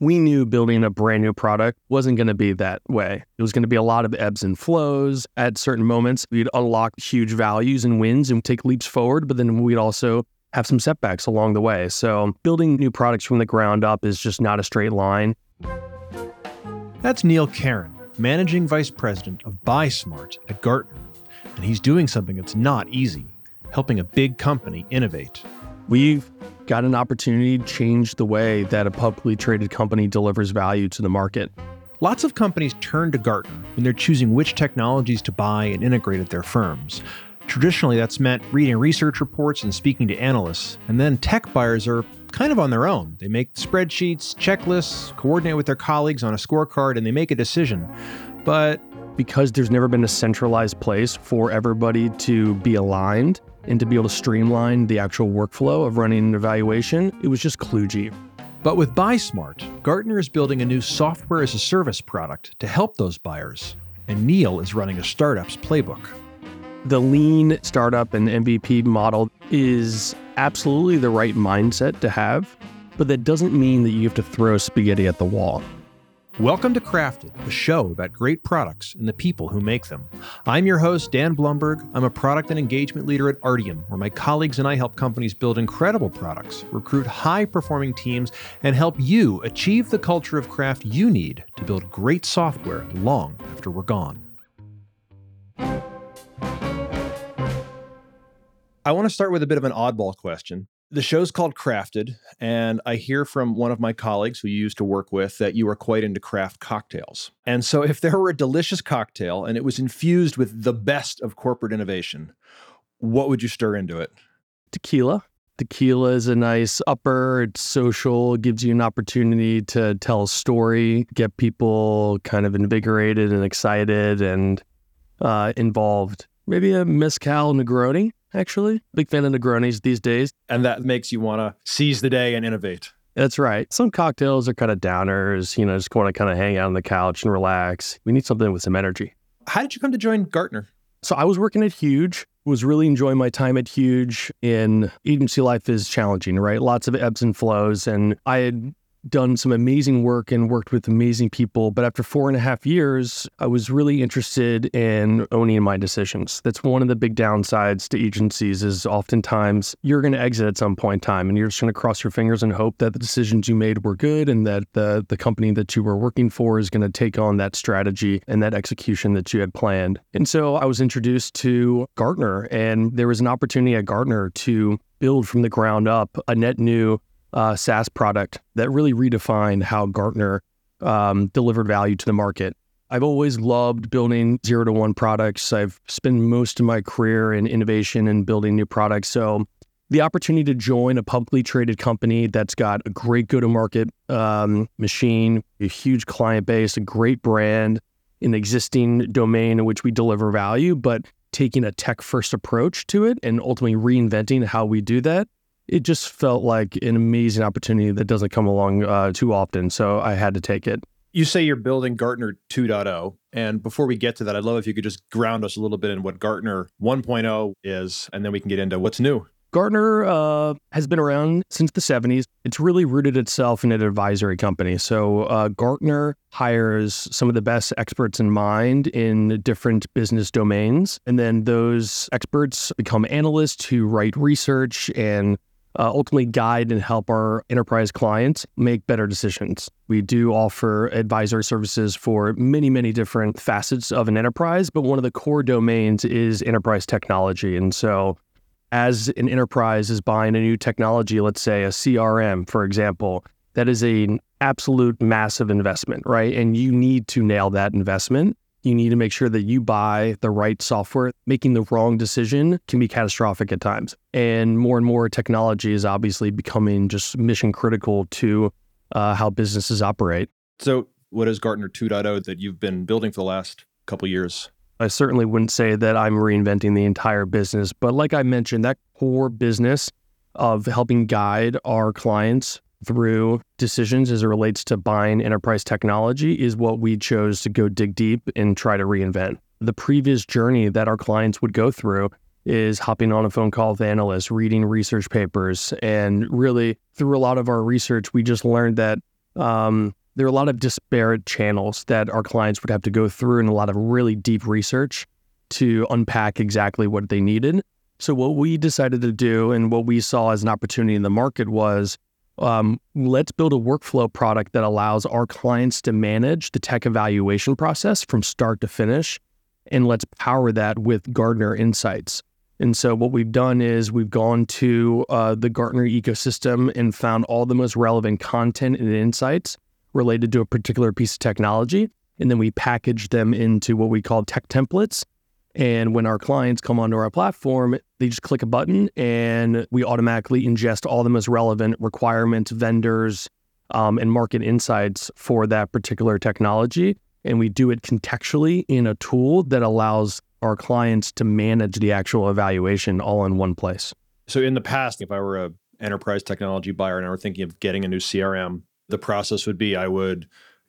we knew building a brand new product wasn't going to be that way. It was going to be a lot of ebbs and flows. At certain moments, we'd unlock huge values and wins and take leaps forward, but then we'd also have some setbacks along the way. So, building new products from the ground up is just not a straight line. That's Neil Caron, Managing Vice President of BuySmart at Gartner. And he's doing something that's not easy helping a big company innovate. We've got an opportunity to change the way that a publicly traded company delivers value to the market. Lots of companies turn to Gartner when they're choosing which technologies to buy and integrate at their firms. Traditionally, that's meant reading research reports and speaking to analysts, and then tech buyers are kind of on their own. They make spreadsheets, checklists, coordinate with their colleagues on a scorecard, and they make a decision. But because there's never been a centralized place for everybody to be aligned, and to be able to streamline the actual workflow of running an evaluation, it was just kludgy. But with BuySmart, Gartner is building a new software as a service product to help those buyers, and Neil is running a startup's playbook. The lean startup and MVP model is absolutely the right mindset to have, but that doesn't mean that you have to throw spaghetti at the wall. Welcome to Crafted, a show about great products and the people who make them. I'm your host, Dan Blumberg. I'm a product and engagement leader at Artium, where my colleagues and I help companies build incredible products, recruit high performing teams, and help you achieve the culture of craft you need to build great software long after we're gone. I want to start with a bit of an oddball question the show's called Crafted, and I hear from one of my colleagues who you used to work with that you are quite into craft cocktails. And so, if there were a delicious cocktail and it was infused with the best of corporate innovation, what would you stir into it? Tequila. Tequila is a nice upper, it's social, it gives you an opportunity to tell a story, get people kind of invigorated and excited and uh, involved. Maybe a Mezcal Negroni actually. Big fan of Negronis these days. And that makes you want to seize the day and innovate. That's right. Some cocktails are kind of downers, you know, just want to kind of hang out on the couch and relax. We need something with some energy. How did you come to join Gartner? So I was working at Huge, was really enjoying my time at Huge. In agency life is challenging, right? Lots of ebbs and flows. And I had done some amazing work and worked with amazing people. But after four and a half years, I was really interested in owning my decisions. That's one of the big downsides to agencies is oftentimes you're going to exit at some point in time and you're just going to cross your fingers and hope that the decisions you made were good and that the, the company that you were working for is going to take on that strategy and that execution that you had planned. And so I was introduced to Gartner and there was an opportunity at Gartner to build from the ground up a net new uh, SaaS product that really redefined how Gartner um, delivered value to the market. I've always loved building zero to one products. I've spent most of my career in innovation and building new products. So, the opportunity to join a publicly traded company that's got a great go to market um, machine, a huge client base, a great brand, an existing domain in which we deliver value, but taking a tech first approach to it and ultimately reinventing how we do that it just felt like an amazing opportunity that doesn't come along uh, too often. So I had to take it. You say you're building Gartner 2.0. And before we get to that, I'd love if you could just ground us a little bit in what Gartner 1.0 is, and then we can get into what's new. Gartner uh, has been around since the 70s. It's really rooted itself in an advisory company. So, uh, Gartner hires some of the best experts in mind in different business domains. And then those experts become analysts who write research and uh, ultimately guide and help our enterprise clients make better decisions. We do offer advisory services for many, many different facets of an enterprise, but one of the core domains is enterprise technology. And so, as an enterprise is buying a new technology, let's say a CRM, for example, that is an absolute massive investment, right? And you need to nail that investment you need to make sure that you buy the right software. Making the wrong decision can be catastrophic at times. And more and more technology is obviously becoming just mission critical to uh, how businesses operate. So, what is Gartner 2.0 that you've been building for the last couple years? I certainly wouldn't say that I'm reinventing the entire business, but like I mentioned, that core business of helping guide our clients through decisions as it relates to buying enterprise technology is what we chose to go dig deep and try to reinvent. The previous journey that our clients would go through is hopping on a phone call with analysts, reading research papers, and really through a lot of our research, we just learned that um, there are a lot of disparate channels that our clients would have to go through and a lot of really deep research to unpack exactly what they needed. So, what we decided to do and what we saw as an opportunity in the market was um, let's build a workflow product that allows our clients to manage the tech evaluation process from start to finish. And let's power that with Gartner Insights. And so, what we've done is we've gone to uh, the Gartner ecosystem and found all the most relevant content and insights related to a particular piece of technology. And then we package them into what we call tech templates. And when our clients come onto our platform, they just click a button and we automatically ingest all the most relevant requirements, vendors, um, and market insights for that particular technology. And we do it contextually in a tool that allows our clients to manage the actual evaluation all in one place. So in the past, if I were a enterprise technology buyer and I were thinking of getting a new CRM, the process would be I would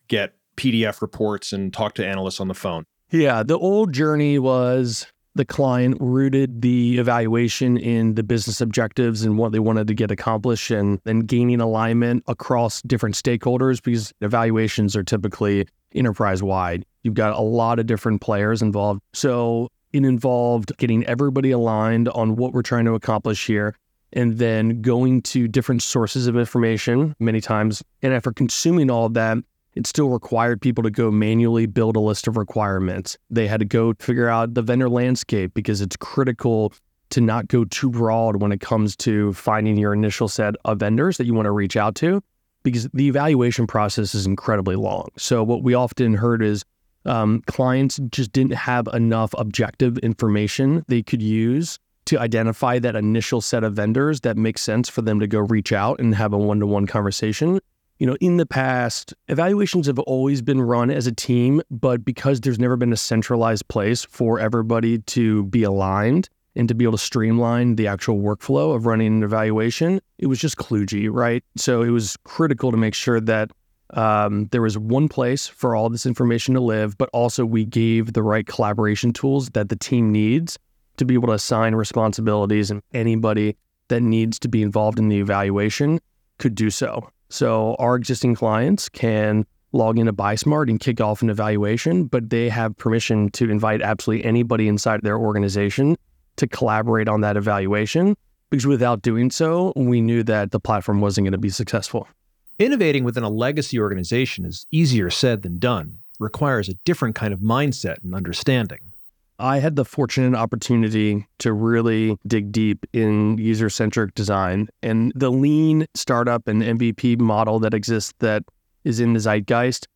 get PDF reports and talk to analysts on the phone. Yeah, the old journey was the client rooted the evaluation in the business objectives and what they wanted to get accomplished and then gaining alignment across different stakeholders because evaluations are typically enterprise wide. You've got a lot of different players involved. So it involved getting everybody aligned on what we're trying to accomplish here and then going to different sources of information many times. And after consuming all of that, it still required people to go manually build a list of requirements. They had to go figure out the vendor landscape because it's critical to not go too broad when it comes to finding your initial set of vendors that you want to reach out to because the evaluation process is incredibly long. So, what we often heard is um, clients just didn't have enough objective information they could use to identify that initial set of vendors that makes sense for them to go reach out and have a one to one conversation. You know, in the past, evaluations have always been run as a team, but because there's never been a centralized place for everybody to be aligned and to be able to streamline the actual workflow of running an evaluation, it was just kludgy, right? So it was critical to make sure that um, there was one place for all this information to live, but also we gave the right collaboration tools that the team needs to be able to assign responsibilities and anybody that needs to be involved in the evaluation could do so. So our existing clients can log into BuySmart and kick off an evaluation, but they have permission to invite absolutely anybody inside their organization to collaborate on that evaluation. Because without doing so, we knew that the platform wasn't going to be successful. Innovating within a legacy organization is easier said than done, requires a different kind of mindset and understanding. I had the fortunate opportunity to really dig deep in user centric design and the lean startup and MVP model that exists that is in the zeitgeist.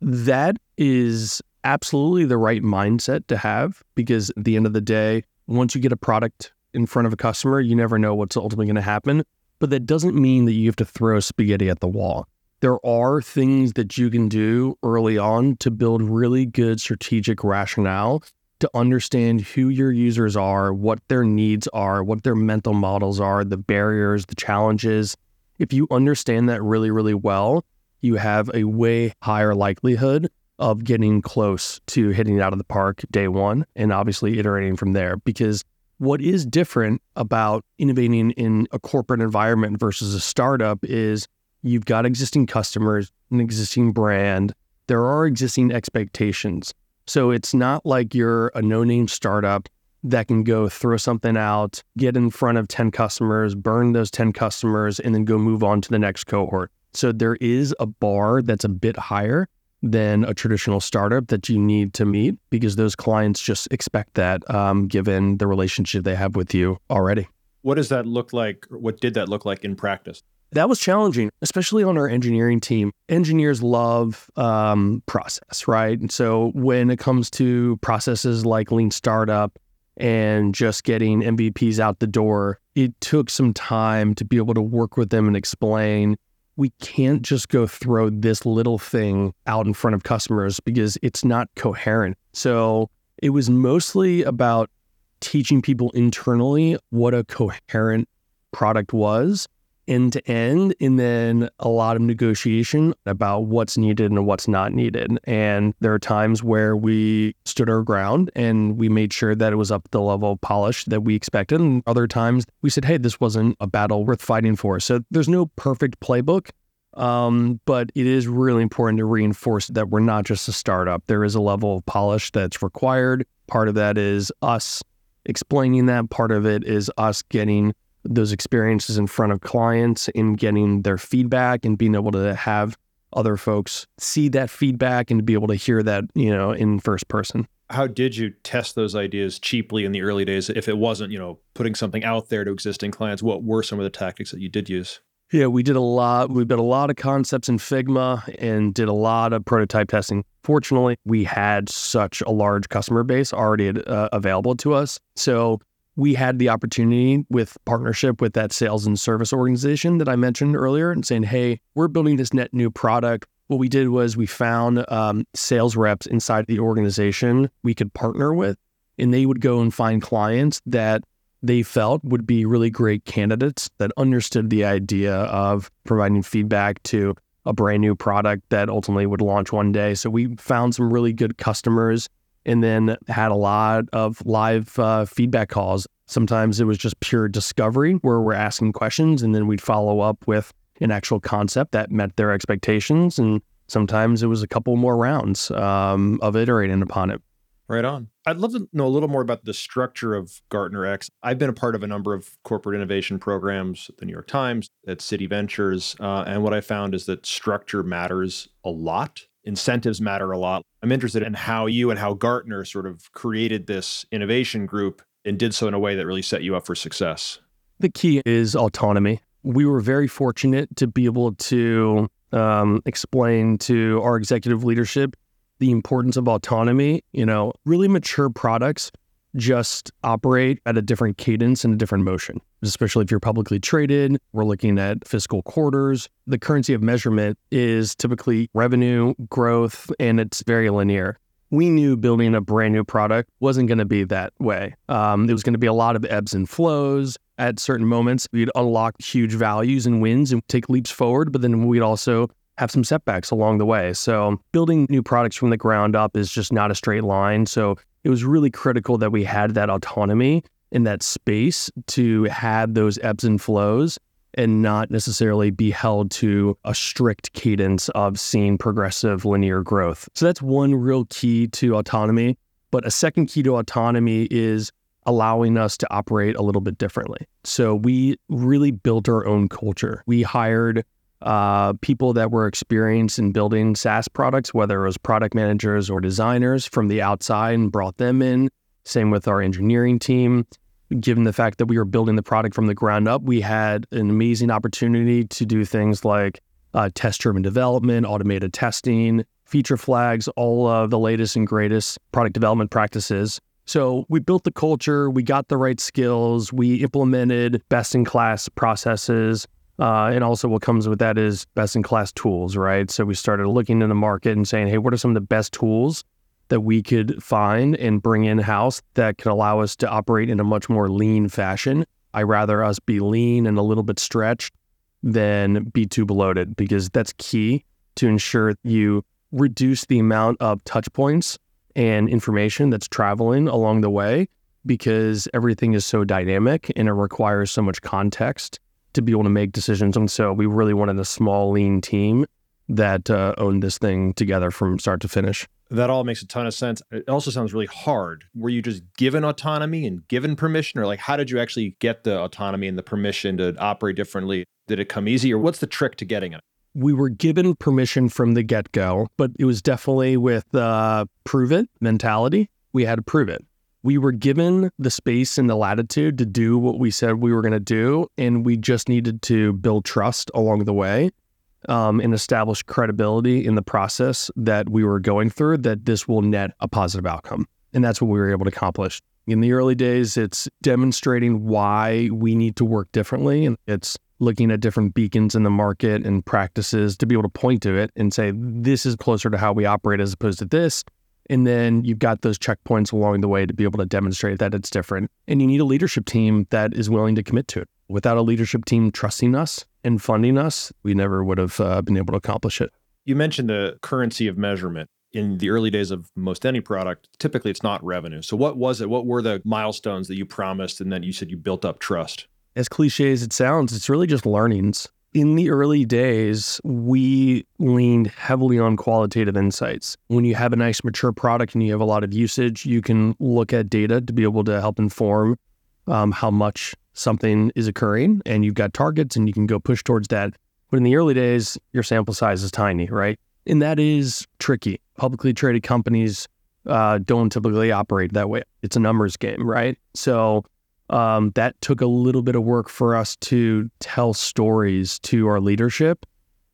That is absolutely the right mindset to have because at the end of the day, once you get a product in front of a customer, you never know what's ultimately going to happen. But that doesn't mean that you have to throw spaghetti at the wall. There are things that you can do early on to build really good strategic rationale to understand who your users are, what their needs are, what their mental models are, the barriers, the challenges. If you understand that really, really well, you have a way higher likelihood of getting close to hitting it out of the park day one and obviously iterating from there. Because what is different about innovating in a corporate environment versus a startup is you've got existing customers, an existing brand, there are existing expectations. So it's not like you're a no name startup that can go throw something out, get in front of 10 customers, burn those 10 customers, and then go move on to the next cohort. So there is a bar that's a bit higher than a traditional startup that you need to meet because those clients just expect that um, given the relationship they have with you already. What does that look like? What did that look like in practice? That was challenging, especially on our engineering team. Engineers love um, process, right? And so when it comes to processes like lean startup and just getting MVPs out the door, it took some time to be able to work with them and explain we can't just go throw this little thing out in front of customers because it's not coherent. So it was mostly about teaching people internally what a coherent product was end to end and then a lot of negotiation about what's needed and what's not needed. And there are times where we stood our ground and we made sure that it was up the level of polish that we expected. And other times we said, hey, this wasn't a battle worth fighting for. So there's no perfect playbook. Um, but it is really important to reinforce that we're not just a startup. There is a level of polish that's required. Part of that is us explaining that. Part of it is us getting those experiences in front of clients and getting their feedback and being able to have other folks see that feedback and to be able to hear that, you know, in first person. How did you test those ideas cheaply in the early days? If it wasn't, you know, putting something out there to existing clients, what were some of the tactics that you did use? Yeah, we did a lot. We built a lot of concepts in Figma and did a lot of prototype testing. Fortunately, we had such a large customer base already uh, available to us. So we had the opportunity with partnership with that sales and service organization that I mentioned earlier and saying, hey, we're building this net new product. What we did was we found um, sales reps inside the organization we could partner with, and they would go and find clients that they felt would be really great candidates that understood the idea of providing feedback to a brand new product that ultimately would launch one day. So we found some really good customers and then had a lot of live uh, feedback calls. Sometimes it was just pure discovery where we're asking questions and then we'd follow up with an actual concept that met their expectations. And sometimes it was a couple more rounds um, of iterating upon it. Right on. I'd love to know a little more about the structure of Gartner X. I've been a part of a number of corporate innovation programs at the New York Times, at Citi Ventures. Uh, and what I found is that structure matters a lot incentives matter a lot. I'm interested in how you and how Gartner sort of created this innovation group and did so in a way that really set you up for success. The key is autonomy. We were very fortunate to be able to um, explain to our executive leadership the importance of autonomy. You know, really mature products just operate at a different cadence and a different motion, especially if you're publicly traded. We're looking at fiscal quarters. The currency of measurement is typically revenue growth, and it's very linear. We knew building a brand new product wasn't going to be that way. Um, it was going to be a lot of ebbs and flows. At certain moments, we'd unlock huge values and wins and take leaps forward, but then we'd also have some setbacks along the way. So, building new products from the ground up is just not a straight line. So, it was really critical that we had that autonomy in that space to have those ebbs and flows and not necessarily be held to a strict cadence of seeing progressive linear growth. So that's one real key to autonomy. But a second key to autonomy is allowing us to operate a little bit differently. So we really built our own culture. We hired uh, people that were experienced in building SaaS products, whether it was product managers or designers from the outside and brought them in. Same with our engineering team. Given the fact that we were building the product from the ground up, we had an amazing opportunity to do things like uh, test driven development, automated testing, feature flags, all of the latest and greatest product development practices. So we built the culture, we got the right skills, we implemented best in class processes, uh, and also, what comes with that is best in class tools, right? So, we started looking in the market and saying, hey, what are some of the best tools that we could find and bring in house that can allow us to operate in a much more lean fashion? I rather us be lean and a little bit stretched than be too bloated because that's key to ensure you reduce the amount of touch points and information that's traveling along the way because everything is so dynamic and it requires so much context to be able to make decisions. And so we really wanted a small, lean team that uh, owned this thing together from start to finish. That all makes a ton of sense. It also sounds really hard. Were you just given autonomy and given permission, or like how did you actually get the autonomy and the permission to operate differently? Did it come easy, or what's the trick to getting it? We were given permission from the get go, but it was definitely with uh, prove it mentality. We had to prove it we were given the space and the latitude to do what we said we were going to do. And we just needed to build trust along the way um, and establish credibility in the process that we were going through that this will net a positive outcome. And that's what we were able to accomplish. In the early days, it's demonstrating why we need to work differently. And it's looking at different beacons in the market and practices to be able to point to it and say, this is closer to how we operate as opposed to this. And then you've got those checkpoints along the way to be able to demonstrate that it's different. And you need a leadership team that is willing to commit to it. Without a leadership team trusting us and funding us, we never would have uh, been able to accomplish it. You mentioned the currency of measurement. In the early days of most any product, typically it's not revenue. So, what was it? What were the milestones that you promised and then you said you built up trust? As cliche as it sounds, it's really just learnings in the early days, we leaned heavily on qualitative insights. When you have a nice mature product and you have a lot of usage, you can look at data to be able to help inform um, how much something is occurring, and you've got targets and you can go push towards that. But in the early days, your sample size is tiny, right? And that is tricky. Publicly traded companies uh, don't typically operate that way. It's a numbers game, right? So um, that took a little bit of work for us to tell stories to our leadership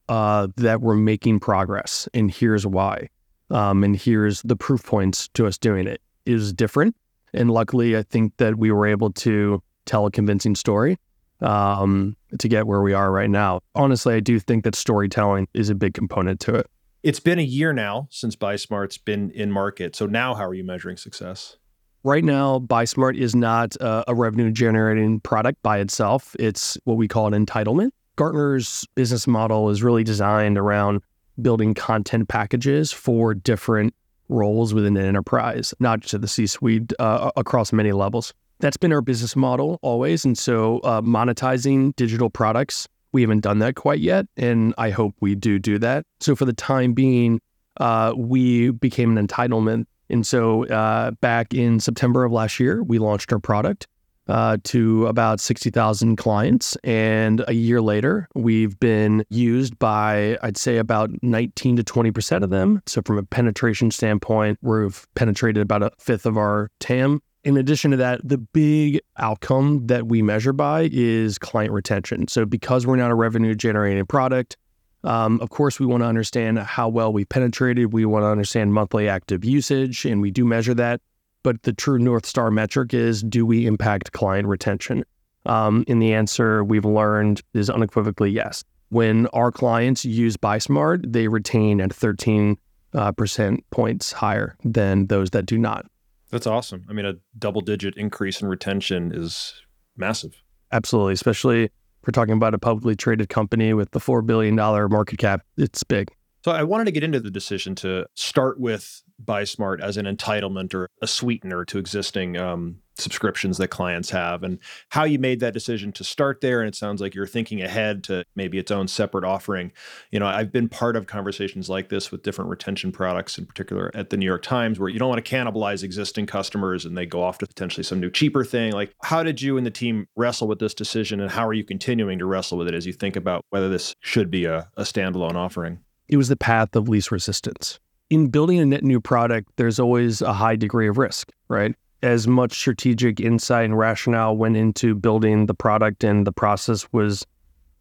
uh, that we're making progress, and here's why, um, and here's the proof points to us doing it. Is different, and luckily, I think that we were able to tell a convincing story um, to get where we are right now. Honestly, I do think that storytelling is a big component to it. It's been a year now since BuySmart's been in market. So now, how are you measuring success? Right now, BuySmart is not a, a revenue generating product by itself. It's what we call an entitlement. Gartner's business model is really designed around building content packages for different roles within an enterprise, not just at the C suite, uh, across many levels. That's been our business model always. And so, uh, monetizing digital products, we haven't done that quite yet. And I hope we do do that. So, for the time being, uh, we became an entitlement and so uh, back in September of last year, we launched our product uh, to about 60,000 clients. And a year later, we've been used by, I'd say, about 19 to 20% of them. So from a penetration standpoint, we've penetrated about a fifth of our TAM. In addition to that, the big outcome that we measure by is client retention. So because we're not a revenue generating product, um, of course, we want to understand how well we penetrated. We want to understand monthly active usage, and we do measure that. But the true North Star metric is do we impact client retention? Um, and the answer we've learned is unequivocally yes. When our clients use BuySmart, they retain at 13 uh, percent points higher than those that do not. That's awesome. I mean, a double digit increase in retention is massive. Absolutely, especially we're talking about a publicly traded company with the $4 billion market cap. It's big. So I wanted to get into the decision to start with BuySmart as an entitlement or a sweetener to existing um, subscriptions that clients have and how you made that decision to start there. And it sounds like you're thinking ahead to maybe its own separate offering. You know, I've been part of conversations like this with different retention products, in particular at the New York Times, where you don't want to cannibalize existing customers and they go off to potentially some new cheaper thing. Like, how did you and the team wrestle with this decision and how are you continuing to wrestle with it as you think about whether this should be a, a standalone offering? It was the path of least resistance in building a net new product, there's always a high degree of risk, right? As much strategic insight and rationale went into building the product, and the process was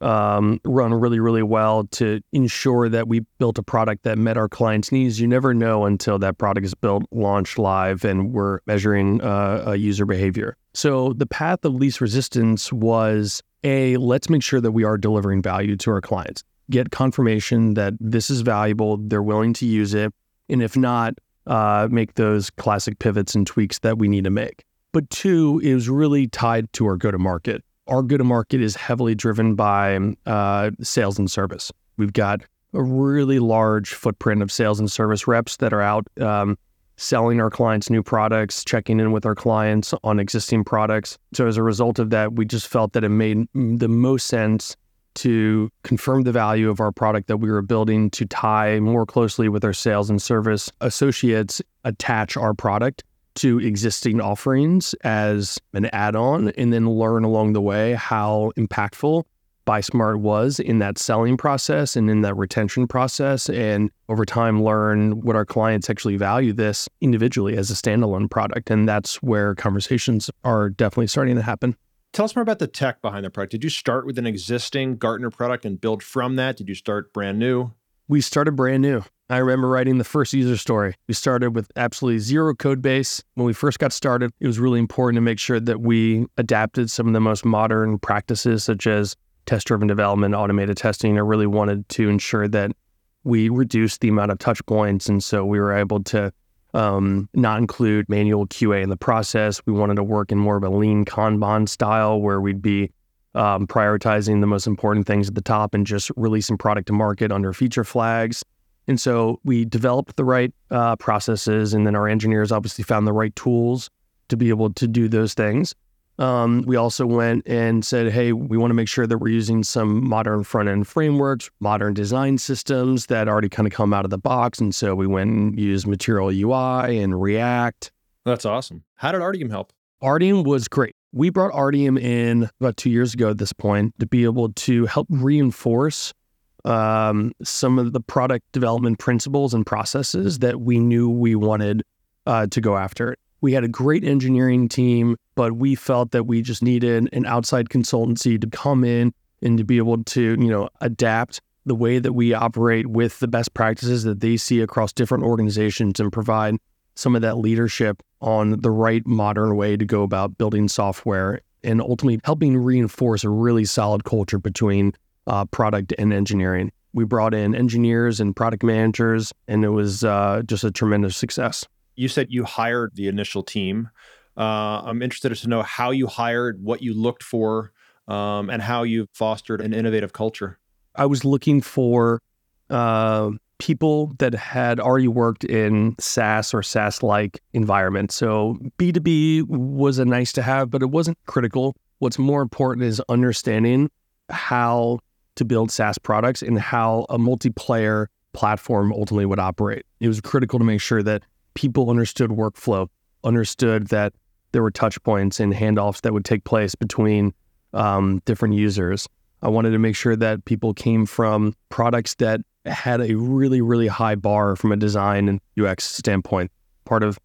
um, run really, really well to ensure that we built a product that met our clients' needs. You never know until that product is built, launched live, and we're measuring uh, user behavior. So the path of least resistance was a let's make sure that we are delivering value to our clients. Get confirmation that this is valuable, they're willing to use it, and if not, uh, make those classic pivots and tweaks that we need to make. But two is really tied to our go to market. Our go to market is heavily driven by uh, sales and service. We've got a really large footprint of sales and service reps that are out um, selling our clients new products, checking in with our clients on existing products. So as a result of that, we just felt that it made the most sense to confirm the value of our product that we were building to tie more closely with our sales and service associates, attach our product to existing offerings as an add on, and then learn along the way how impactful BuySmart was in that selling process and in that retention process. And over time, learn what our clients actually value this individually as a standalone product. And that's where conversations are definitely starting to happen. Tell us more about the tech behind the product. Did you start with an existing Gartner product and build from that? Did you start brand new? We started brand new. I remember writing the first user story. We started with absolutely zero code base. When we first got started, it was really important to make sure that we adapted some of the most modern practices, such as test driven development, automated testing. I really wanted to ensure that we reduced the amount of touch points. And so we were able to um, not include manual QA in the process. We wanted to work in more of a lean Kanban style where we'd be um, prioritizing the most important things at the top and just releasing product to market under feature flags. And so we developed the right uh, processes, and then our engineers obviously found the right tools to be able to do those things. Um, we also went and said, hey, we want to make sure that we're using some modern front end frameworks, modern design systems that already kind of come out of the box. And so we went and used Material UI and React. That's awesome. How did Artium help? Artium was great. We brought Artium in about two years ago at this point to be able to help reinforce um, some of the product development principles and processes that we knew we wanted uh, to go after. We had a great engineering team, but we felt that we just needed an outside consultancy to come in and to be able to, you know, adapt the way that we operate with the best practices that they see across different organizations and provide some of that leadership on the right modern way to go about building software and ultimately helping reinforce a really solid culture between uh, product and engineering. We brought in engineers and product managers, and it was uh, just a tremendous success. You said you hired the initial team. Uh, I'm interested to know how you hired, what you looked for, um, and how you fostered an innovative culture. I was looking for uh, people that had already worked in SaaS or SaaS like environments. So B2B was a nice to have, but it wasn't critical. What's more important is understanding how to build SaaS products and how a multiplayer platform ultimately would operate. It was critical to make sure that people understood workflow, understood that there were touch points and handoffs that would take place between um, different users. I wanted to make sure that people came from products that had a really, really high bar from a design and UX standpoint. Part of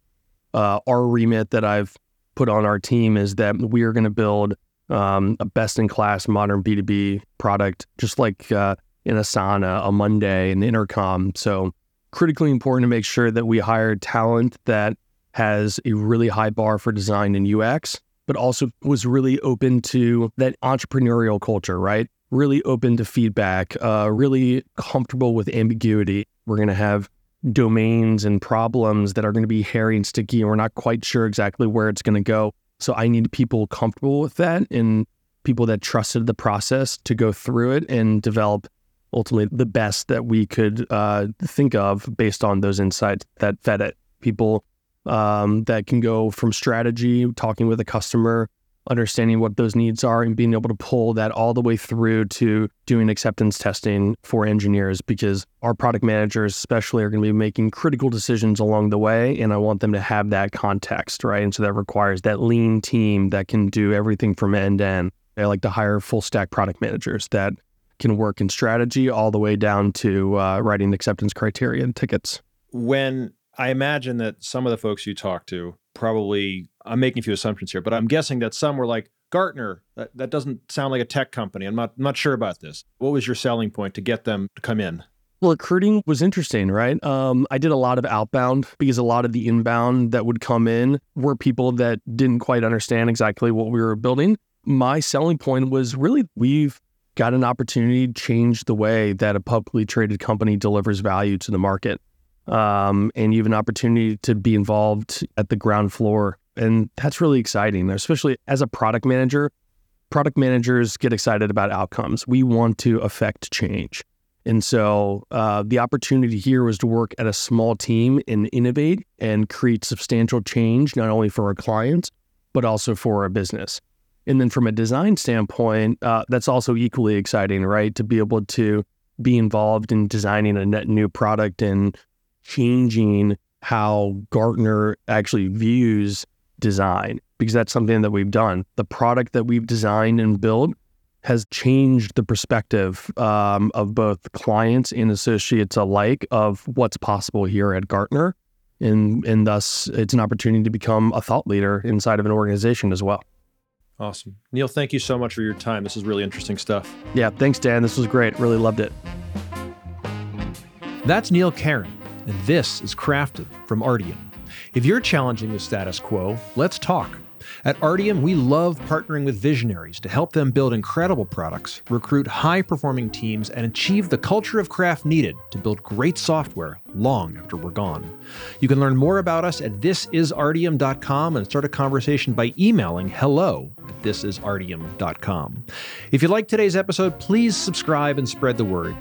uh, our remit that I've put on our team is that we are going to build um, a best in class modern B2B product, just like uh, in Asana, a Monday, an Intercom. So, critically important to make sure that we hire talent that has a really high bar for design and UX, but also was really open to that entrepreneurial culture, right? Really open to feedback, uh, really comfortable with ambiguity. We're going to have domains and problems that are going to be hairy and sticky, and we're not quite sure exactly where it's going to go. So I need people comfortable with that and people that trusted the process to go through it and develop ultimately the best that we could uh, think of based on those insights that fed it. People um, that can go from strategy, talking with a customer, understanding what those needs are and being able to pull that all the way through to doing acceptance testing for engineers because our product managers especially are going to be making critical decisions along the way and I want them to have that context, right? And so that requires that lean team that can do everything from end to end. I like to hire full stack product managers that can work in strategy all the way down to uh, writing acceptance criteria and tickets. When I imagine that some of the folks you talk to probably I'm making a few assumptions here, but I'm guessing that some were like Gartner. That, that doesn't sound like a tech company. I'm not I'm not sure about this. What was your selling point to get them to come in? Well, recruiting was interesting, right? Um, I did a lot of outbound because a lot of the inbound that would come in were people that didn't quite understand exactly what we were building. My selling point was really we've got an opportunity to change the way that a publicly traded company delivers value to the market. Um, and you have an opportunity to be involved at the ground floor and that's really exciting, especially as a product manager. Product managers get excited about outcomes. We want to affect change. And so uh, the opportunity here was to work at a small team and innovate and create substantial change, not only for our clients, but also for our business. And then from a design standpoint, uh, that's also equally exciting, right? To be able to be involved in designing a net new product and changing how Gartner actually views design because that's something that we've done. The product that we've designed and built has changed the perspective um, of both clients and associates alike of what's possible here at Gartner. And, and thus, it's an opportunity to become a thought leader inside of an organization as well. Awesome. Neil, thank you so much for your time. This is really interesting stuff. Yeah, thanks, Dan. This was great. Really loved it. That's Neil Caron, and this is Crafted from Artium. If you're challenging the status quo, let's talk. At Artium, we love partnering with visionaries to help them build incredible products, recruit high performing teams, and achieve the culture of craft needed to build great software long after we're gone. You can learn more about us at thisisartium.com and start a conversation by emailing hello at thisisartium.com. If you like today's episode, please subscribe and spread the word.